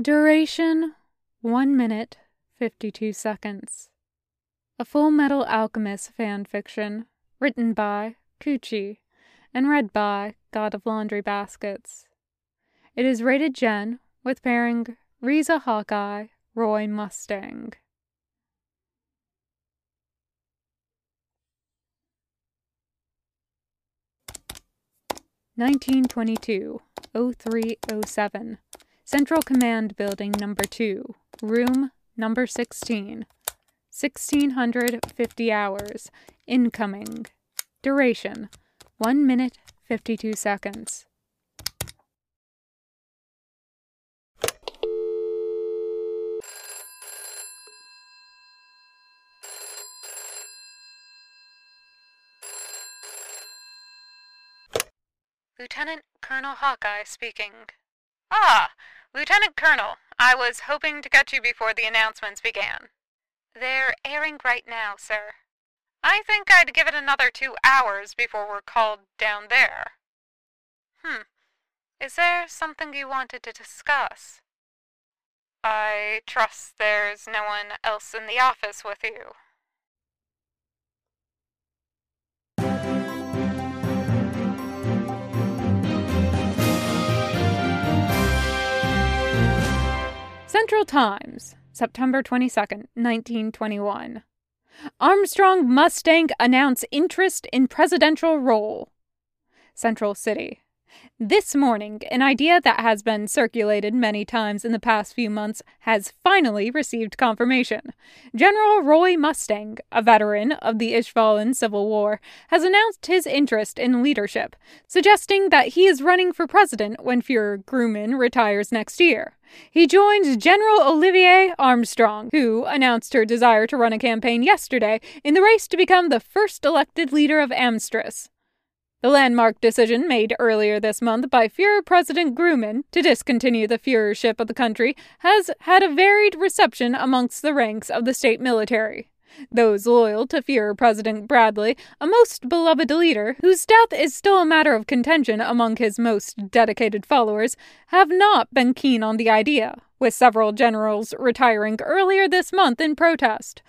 Duration 1 minute 52 seconds. A Fullmetal Alchemist fan fiction written by kuchi and read by God of Laundry Baskets. It is rated Gen with pairing Riza Hawkeye, Roy Mustang. Nineteen twenty two oh three oh seven Central Command Building Number 2, Room Number 16. 1650 hours. Incoming. Duration 1 minute 52 seconds. Lieutenant Colonel Hawkeye speaking. Ah, Lieutenant Colonel, I was hoping to catch you before the announcements began. They're airing right now, sir. I think I'd give it another two hours before we're called down there. Hmm. Is there something you wanted to discuss? I trust there's no one else in the office with you. Central Times, September 22nd, 1921. Armstrong Mustang announce interest in presidential role. Central City. This morning, an idea that has been circulated many times in the past few months has finally received confirmation. General Roy Mustang, a veteran of the Ishvalan Civil War, has announced his interest in leadership, suggesting that he is running for president when Fuhrer Grumman retires next year. He joins General Olivier Armstrong, who announced her desire to run a campaign yesterday in the race to become the first elected leader of Amestris. The landmark decision made earlier this month by Fuhrer President Grumman to discontinue the Fuhrership of the country has had a varied reception amongst the ranks of the state military. Those loyal to Fuhrer President Bradley, a most beloved leader whose death is still a matter of contention among his most dedicated followers, have not been keen on the idea, with several generals retiring earlier this month in protest.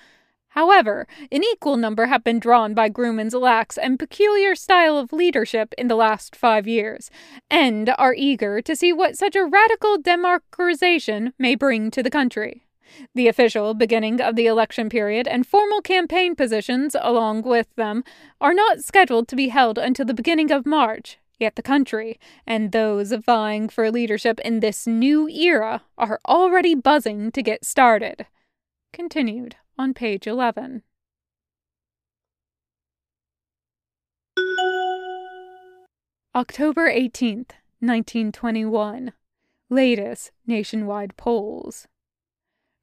However, an equal number have been drawn by Grumman's lax and peculiar style of leadership in the last five years, and are eager to see what such a radical democratization may bring to the country. The official beginning of the election period and formal campaign positions along with them are not scheduled to be held until the beginning of March, yet the country, and those vying for leadership in this new era, are already buzzing to get started. Continued on page 11. October 18th, 1921. Latest nationwide polls.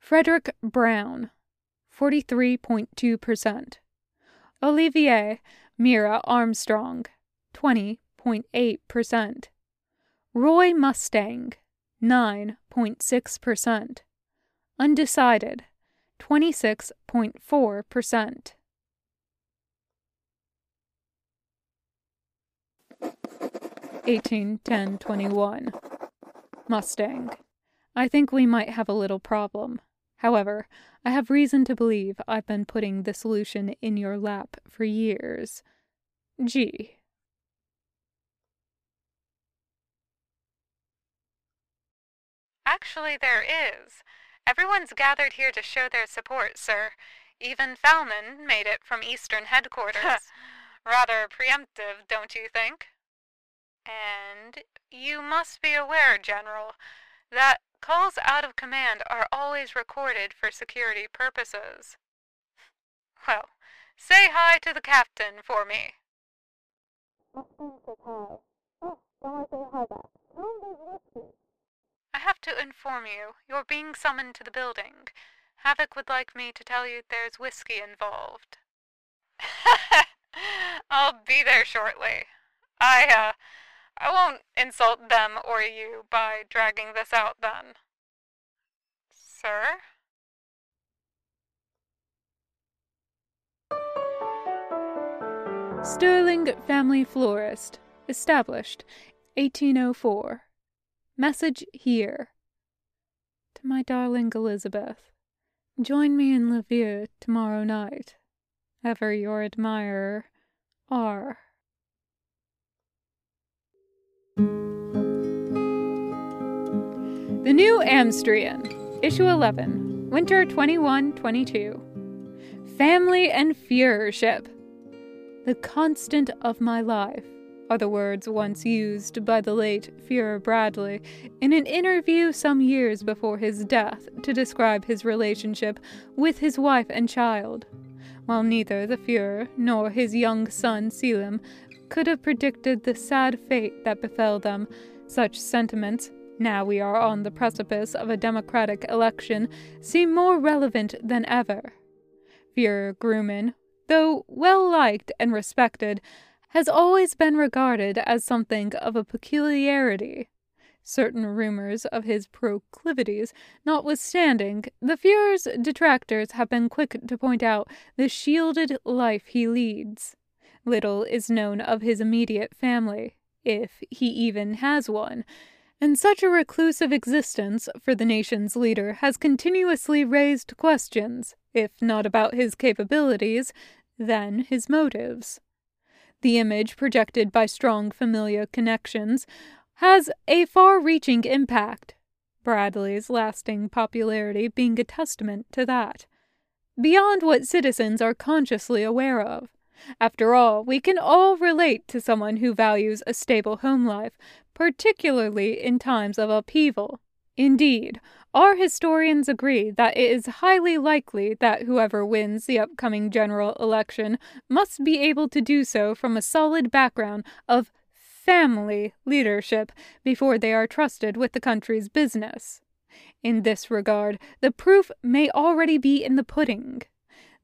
Frederick Brown, 43.2%. Olivier Mira Armstrong, 20.8%. Roy Mustang, 9.6%. Undecided, 26.4%. Eighteen ten twenty one. Mustang. I think we might have a little problem. However, I have reason to believe I've been putting the solution in your lap for years. G. Actually, there is. Everyone's gathered here to show their support, sir. Even Falman made it from Eastern headquarters. Rather preemptive, don't you think? And you must be aware, General, that calls out of command are always recorded for security purposes. Well, say hi to the captain for me. Oh, don't say hi back. I have to inform you, you're being summoned to the building. Havoc would like me to tell you there's whiskey involved. I'll be there shortly. I, uh, I won't insult them or you by dragging this out then. Sir? Sterling Family Florist, established 1804. Message here. to my darling Elizabeth. Join me in Levere tomorrow night. Ever your admirer, R. The New Amestrian, Issue 11, Winter 21 22. Family and Führership. The constant of my life are the words once used by the late Fuhrer Bradley in an interview some years before his death to describe his relationship with his wife and child. While neither the Fuhrer nor his young son Selim could have predicted the sad fate that befell them, such sentiments, now we are on the precipice of a democratic election, seem more relevant than ever. Fuhrer Grumman, though well liked and respected, has always been regarded as something of a peculiarity. Certain rumors of his proclivities notwithstanding, the Fuhrer's detractors have been quick to point out the shielded life he leads. Little is known of his immediate family, if he even has one, and such a reclusive existence for the nation's leader has continuously raised questions, if not about his capabilities, then his motives the image projected by strong familial connections, has a far reaching impact, Bradley's lasting popularity being a testament to that. Beyond what citizens are consciously aware of. After all, we can all relate to someone who values a stable home life, particularly in times of upheaval. Indeed, our historians agree that it is highly likely that whoever wins the upcoming general election must be able to do so from a solid background of family leadership before they are trusted with the country's business. In this regard, the proof may already be in the pudding.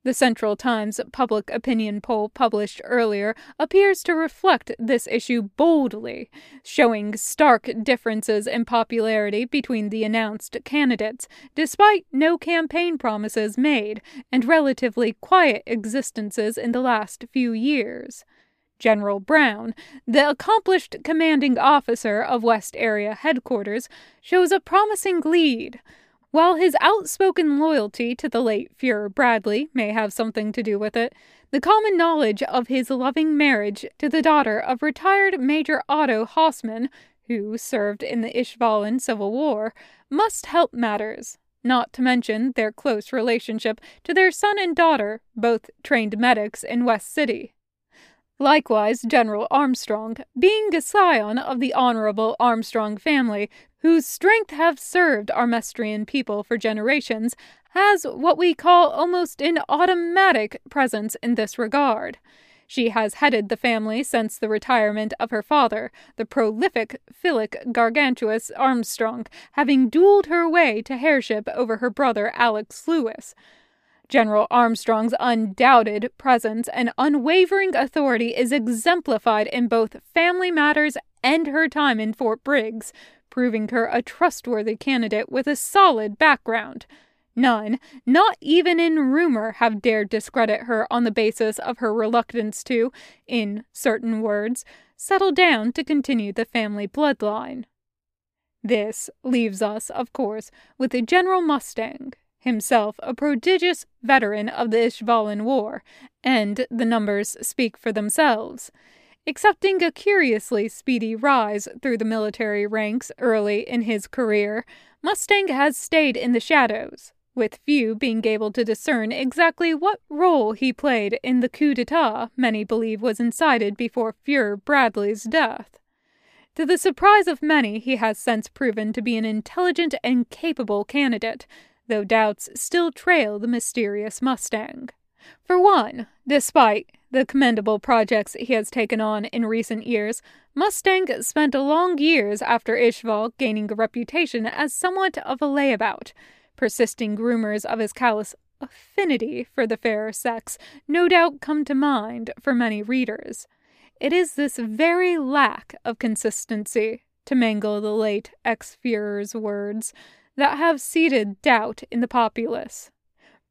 The Central Times public opinion poll published earlier appears to reflect this issue boldly, showing stark differences in popularity between the announced candidates, despite no campaign promises made and relatively quiet existences in the last few years. General Brown, the accomplished commanding officer of West Area Headquarters, shows a promising lead while his outspoken loyalty to the late Fuhrer Bradley may have something to do with it, the common knowledge of his loving marriage to the daughter of retired Major Otto Hausmann, who served in the Ishvalan Civil War, must help matters, not to mention their close relationship to their son and daughter, both trained medics in West City. Likewise, General Armstrong, being a scion of the Honorable Armstrong family, whose strength have served our Mestrian people for generations, has what we call almost an automatic presence in this regard. She has headed the family since the retirement of her father, the prolific Philip Gargantos Armstrong, having duelled her way to heirship over her brother Alex Louis. General Armstrong's undoubted presence and unwavering authority is exemplified in both family matters and her time in Fort Briggs, proving her a trustworthy candidate with a solid background. None, not even in rumor, have dared discredit her on the basis of her reluctance to, in certain words, settle down to continue the family bloodline. This leaves us, of course, with the General Mustang, himself a prodigious veteran of the Ishvalan War, and the numbers speak for themselves accepting a curiously speedy rise through the military ranks early in his career, Mustang has stayed in the shadows, with few being able to discern exactly what role he played in the coup d'etat many believe was incited before Fuhrer Bradley's death. To the surprise of many, he has since proven to be an intelligent and capable candidate, though doubts still trail the mysterious Mustang. For one, despite the commendable projects he has taken on in recent years, Mustang spent long years after Ishval gaining a reputation as somewhat of a layabout. Persisting rumors of his callous affinity for the fairer sex no doubt come to mind for many readers. It is this very lack of consistency, to mangle the late ex Führer's words, that have seeded doubt in the populace.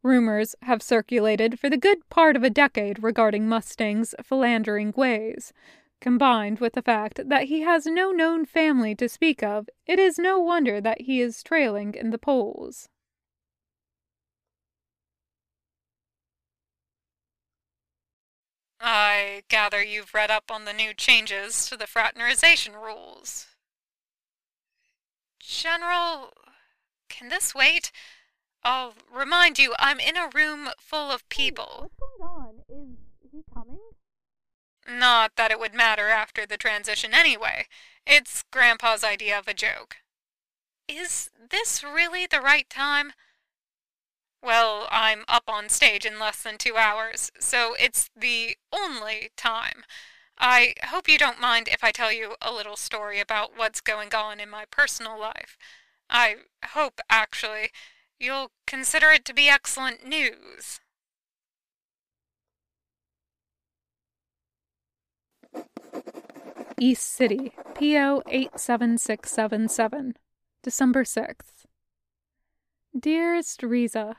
Rumors have circulated for the good part of a decade regarding Mustang's philandering ways. Combined with the fact that he has no known family to speak of, it is no wonder that he is trailing in the polls. I gather you've read up on the new changes to the fraternization rules. General, can this wait? I'll remind you, I'm in a room full of people. What's going on? Is he coming? Not that it would matter after the transition anyway. It's Grandpa's idea of a joke. Is this really the right time? Well, I'm up on stage in less than two hours, so it's the only time. I hope you don't mind if I tell you a little story about what's going on in my personal life. I hope, actually, you'll consider it to be excellent news. East City, PO 87677, December 6th. Dearest Riza,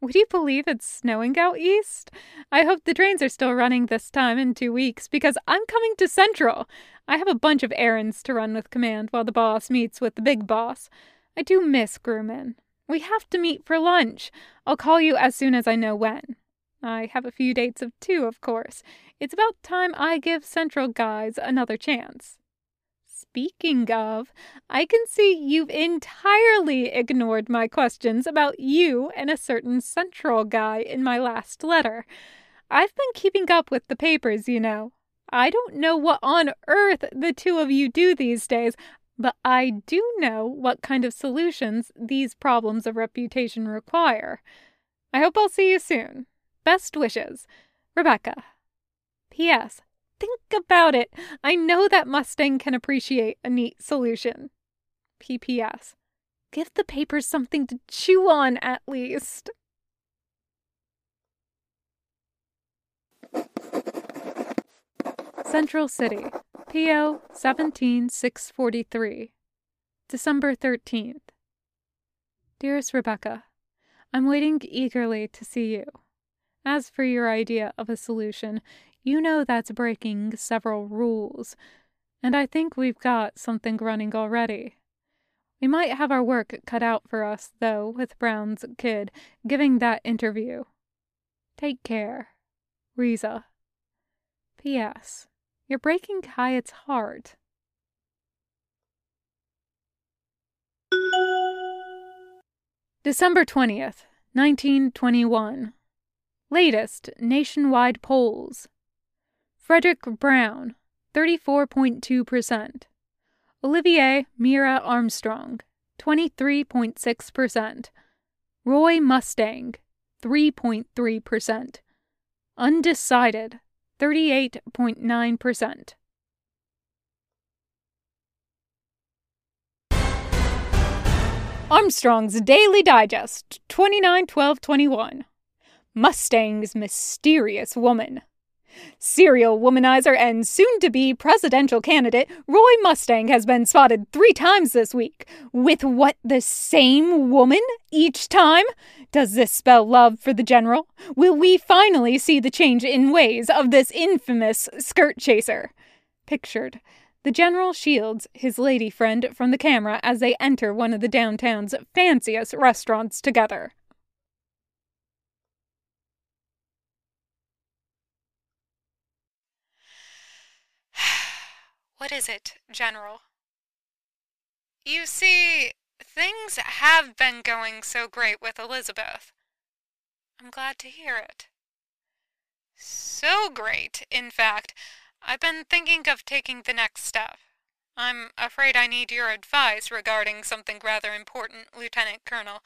would you believe it's snowing out east? I hope the trains are still running this time in two weeks because I'm coming to Central. I have a bunch of errands to run with Command while the boss meets with the big boss. I do miss Grumman. We have to meet for lunch. I'll call you as soon as I know when. I have a few dates of two, of course. It's about time I give Central guys another chance. Speaking of, I can see you've entirely ignored my questions about you and a certain Central guy in my last letter. I've been keeping up with the papers, you know. I don't know what on earth the two of you do these days, but I do know what kind of solutions these problems of reputation require. I hope I'll see you soon. Best wishes, Rebecca. P.S. Think about it. I know that Mustang can appreciate a neat solution. P.P.S. Give the papers something to chew on at least. Central City, P.O. 17643, December 13th. Dearest Rebecca, I'm waiting eagerly to see you. As for your idea of a solution, you know that's breaking several rules, and I think we've got something running already. We might have our work cut out for us, though, with Brown's kid giving that interview. Take care. Riza. P.S. You're breaking Hayate's heart. December 20th, 1921. Latest nationwide polls. Frederick Brown, 34.2%. Olivier Mira Armstrong, 23.6%. Roy Mustang, 3.3%. Undecided, 38.9%. Armstrong's Daily Digest, 29 12 21. Mustang's mysterious woman. Serial womanizer and soon to be presidential candidate Roy Mustang has been spotted three times this week. With what, the same woman each time? Does this spell love for the general? Will we finally see the change in ways of this infamous skirt chaser? Pictured. The general shields his lady friend from the camera as they enter one of the downtown's fanciest restaurants together. What is it, General? You see, things have been going so great with Elizabeth. I'm glad to hear it. So great, in fact, I've been thinking of taking the next step. I'm afraid I need your advice regarding something rather important, Lieutenant Colonel.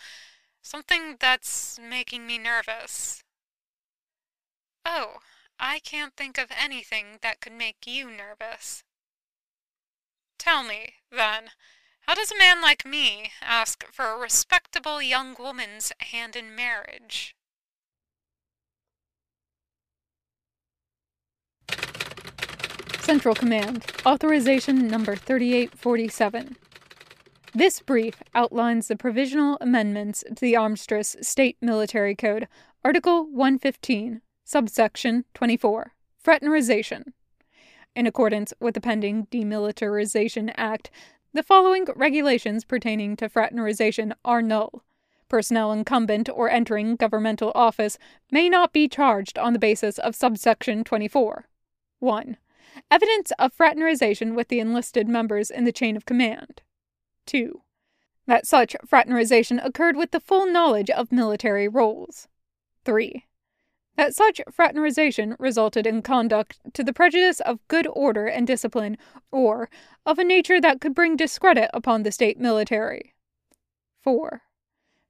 Something that's making me nervous. Oh, I can't think of anything that could make you nervous. Tell me, then, how does a man like me ask for a respectable young woman's hand in marriage? Central Command, Authorization Number 3847. This brief outlines the provisional amendments to the Armistice State Military Code, Article 115, Subsection 24, Fraternization In accordance with the pending Demilitarization Act, the following regulations pertaining to fraternization are null. Personnel incumbent or entering governmental office may not be charged on the basis of subsection 24. 1. Evidence of fraternization with the enlisted members in the chain of command. 2. That such fraternization occurred with the full knowledge of military roles. 3. That such fraternization resulted in conduct to the prejudice of good order and discipline, or of a nature that could bring discredit upon the state military. 4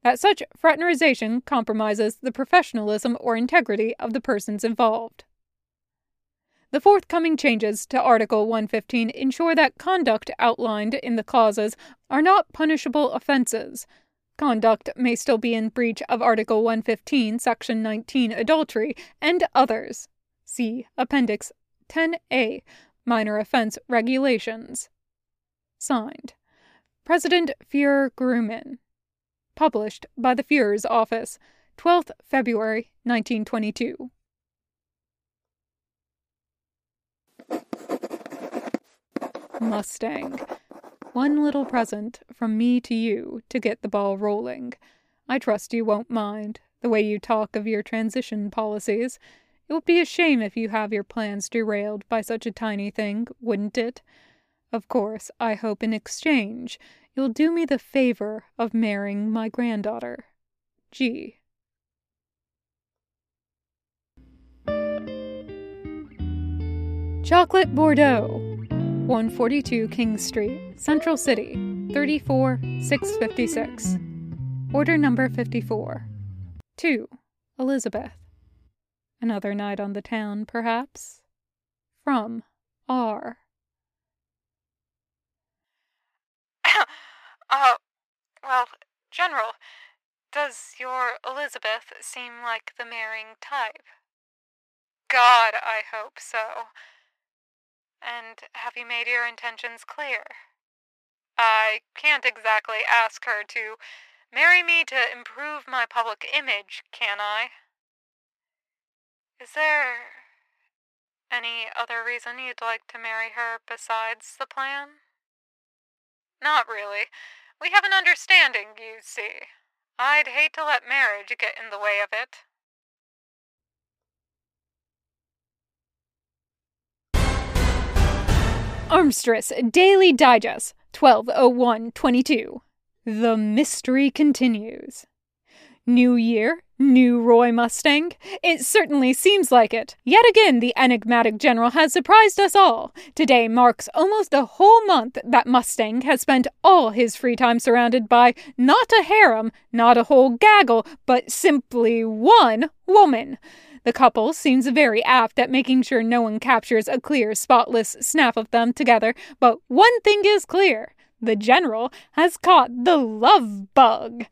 that such fraternization compromises the professionalism or integrity of the persons involved. The forthcoming changes to Article 115 ensure that conduct outlined in the clauses are not punishable offenses. Conduct may still be in breach of Article 115, Section 19, adultery, and others. See Appendix 10A, Minor Offense Regulations. Signed, President Fuhrer Grumman published by the Fuhrer's office, 12th February 1922. Mustang. One little present from me to you to get the ball rolling. I trust you won't mind the way you talk of your transition policies. It would be a shame if you have your plans derailed by such a tiny thing, wouldn't it? Of course, I hope in exchange you'll do me the favor of marrying my granddaughter. G. Chocolate Bordeaux, 142 King Street, Central City, 34656. Order number 54. 2. Elizabeth. Another night on the town, perhaps? From R. Uh, well, General, does your Elizabeth seem like the marrying type? God, I hope so. And have you made your intentions clear? I can't exactly ask her to marry me to improve my public image, can I? Is there any other reason you'd like to marry her besides the plan? Not really. We have an understanding, you see. I'd hate to let marriage get in the way of it. Armistice Daily Digest, 120122. The mystery continues. New Year, new Roy Mustang? It certainly seems like it. Yet again, the enigmatic general has surprised us all. Today marks almost a whole month that Mustang has spent all his free time surrounded by not a harem, not a whole gaggle, but simply one woman. The couple seems very apt at making sure no one captures a clear, spotless snap of them together, but one thing is clear the general has caught the love bug.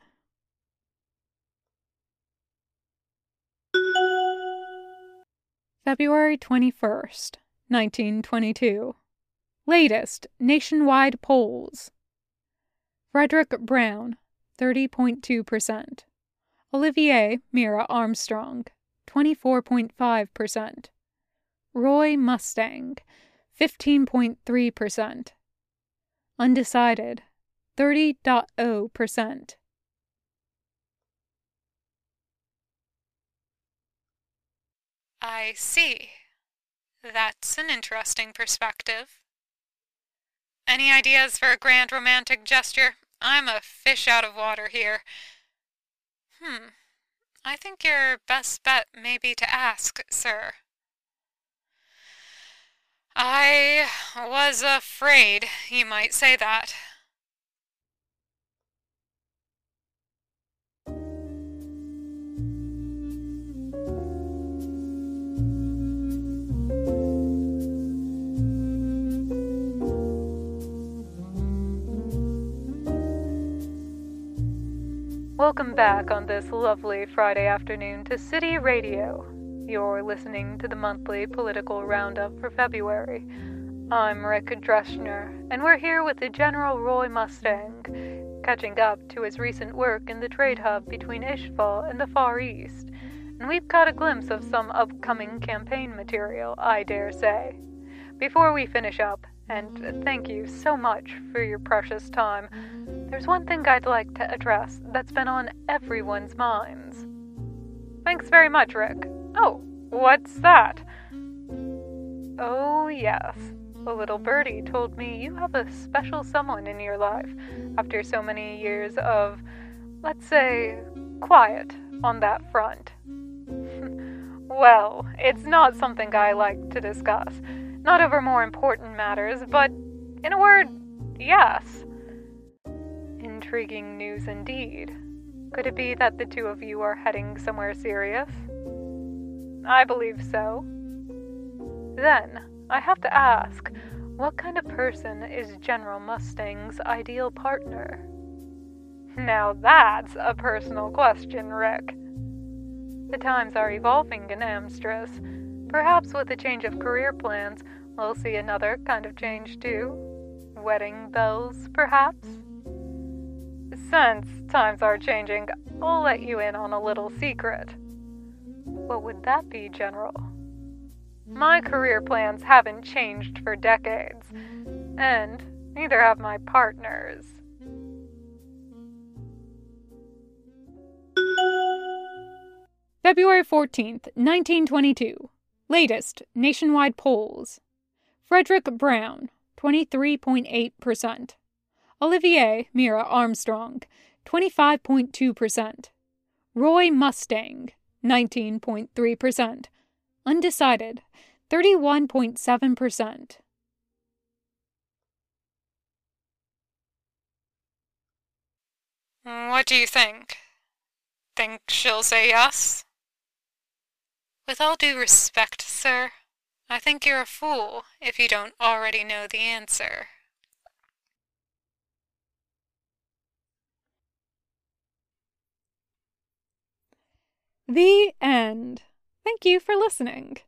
February 21st, 1922. Latest nationwide polls. Frederick Brown, 30.2%. Olivier Mira Armstrong, 24.5%. Roy Mustang, 15.3%. Undecided, 30.0%. I see. That's an interesting perspective. Any ideas for a grand romantic gesture? I'm a fish out of water here. Hmm. I think your best bet may be to ask, sir. I was afraid you might say that. Welcome back on this lovely Friday afternoon to City Radio. You're listening to the monthly political roundup for February. I'm Rick Dreschner, and we're here with the General Roy Mustang, catching up to his recent work in the trade hub between Ishval and the Far East. And we've caught a glimpse of some upcoming campaign material, I dare say. before we finish up, and thank you so much for your precious time, there's one thing I'd like to address that's been on everyone's minds. Thanks very much, Rick. Oh, what's that? Oh, yes. A little birdie told me you have a special someone in your life after so many years of, let's say, quiet on that front. well, it's not something I like to discuss. Not over more important matters, but, in a word, yes. Intriguing news indeed. Could it be that the two of you are heading somewhere serious? I believe so. Then, I have to ask what kind of person is General Mustang's ideal partner? Now that's a personal question, Rick. The times are evolving in Amestris. Perhaps with a change of career plans, we'll see another kind of change too. Wedding bells, perhaps? Since times are changing, I'll let you in on a little secret. What would that be, General? My career plans haven't changed for decades, and neither have my partners. February 14th, 1922. Latest nationwide polls. Frederick Brown, 23.8%. Olivier Mira Armstrong, 25.2%. Roy Mustang, 19.3%. Undecided, 31.7%. What do you think? Think she'll say yes? With all due respect, sir, I think you're a fool if you don't already know the answer. The end. Thank you for listening.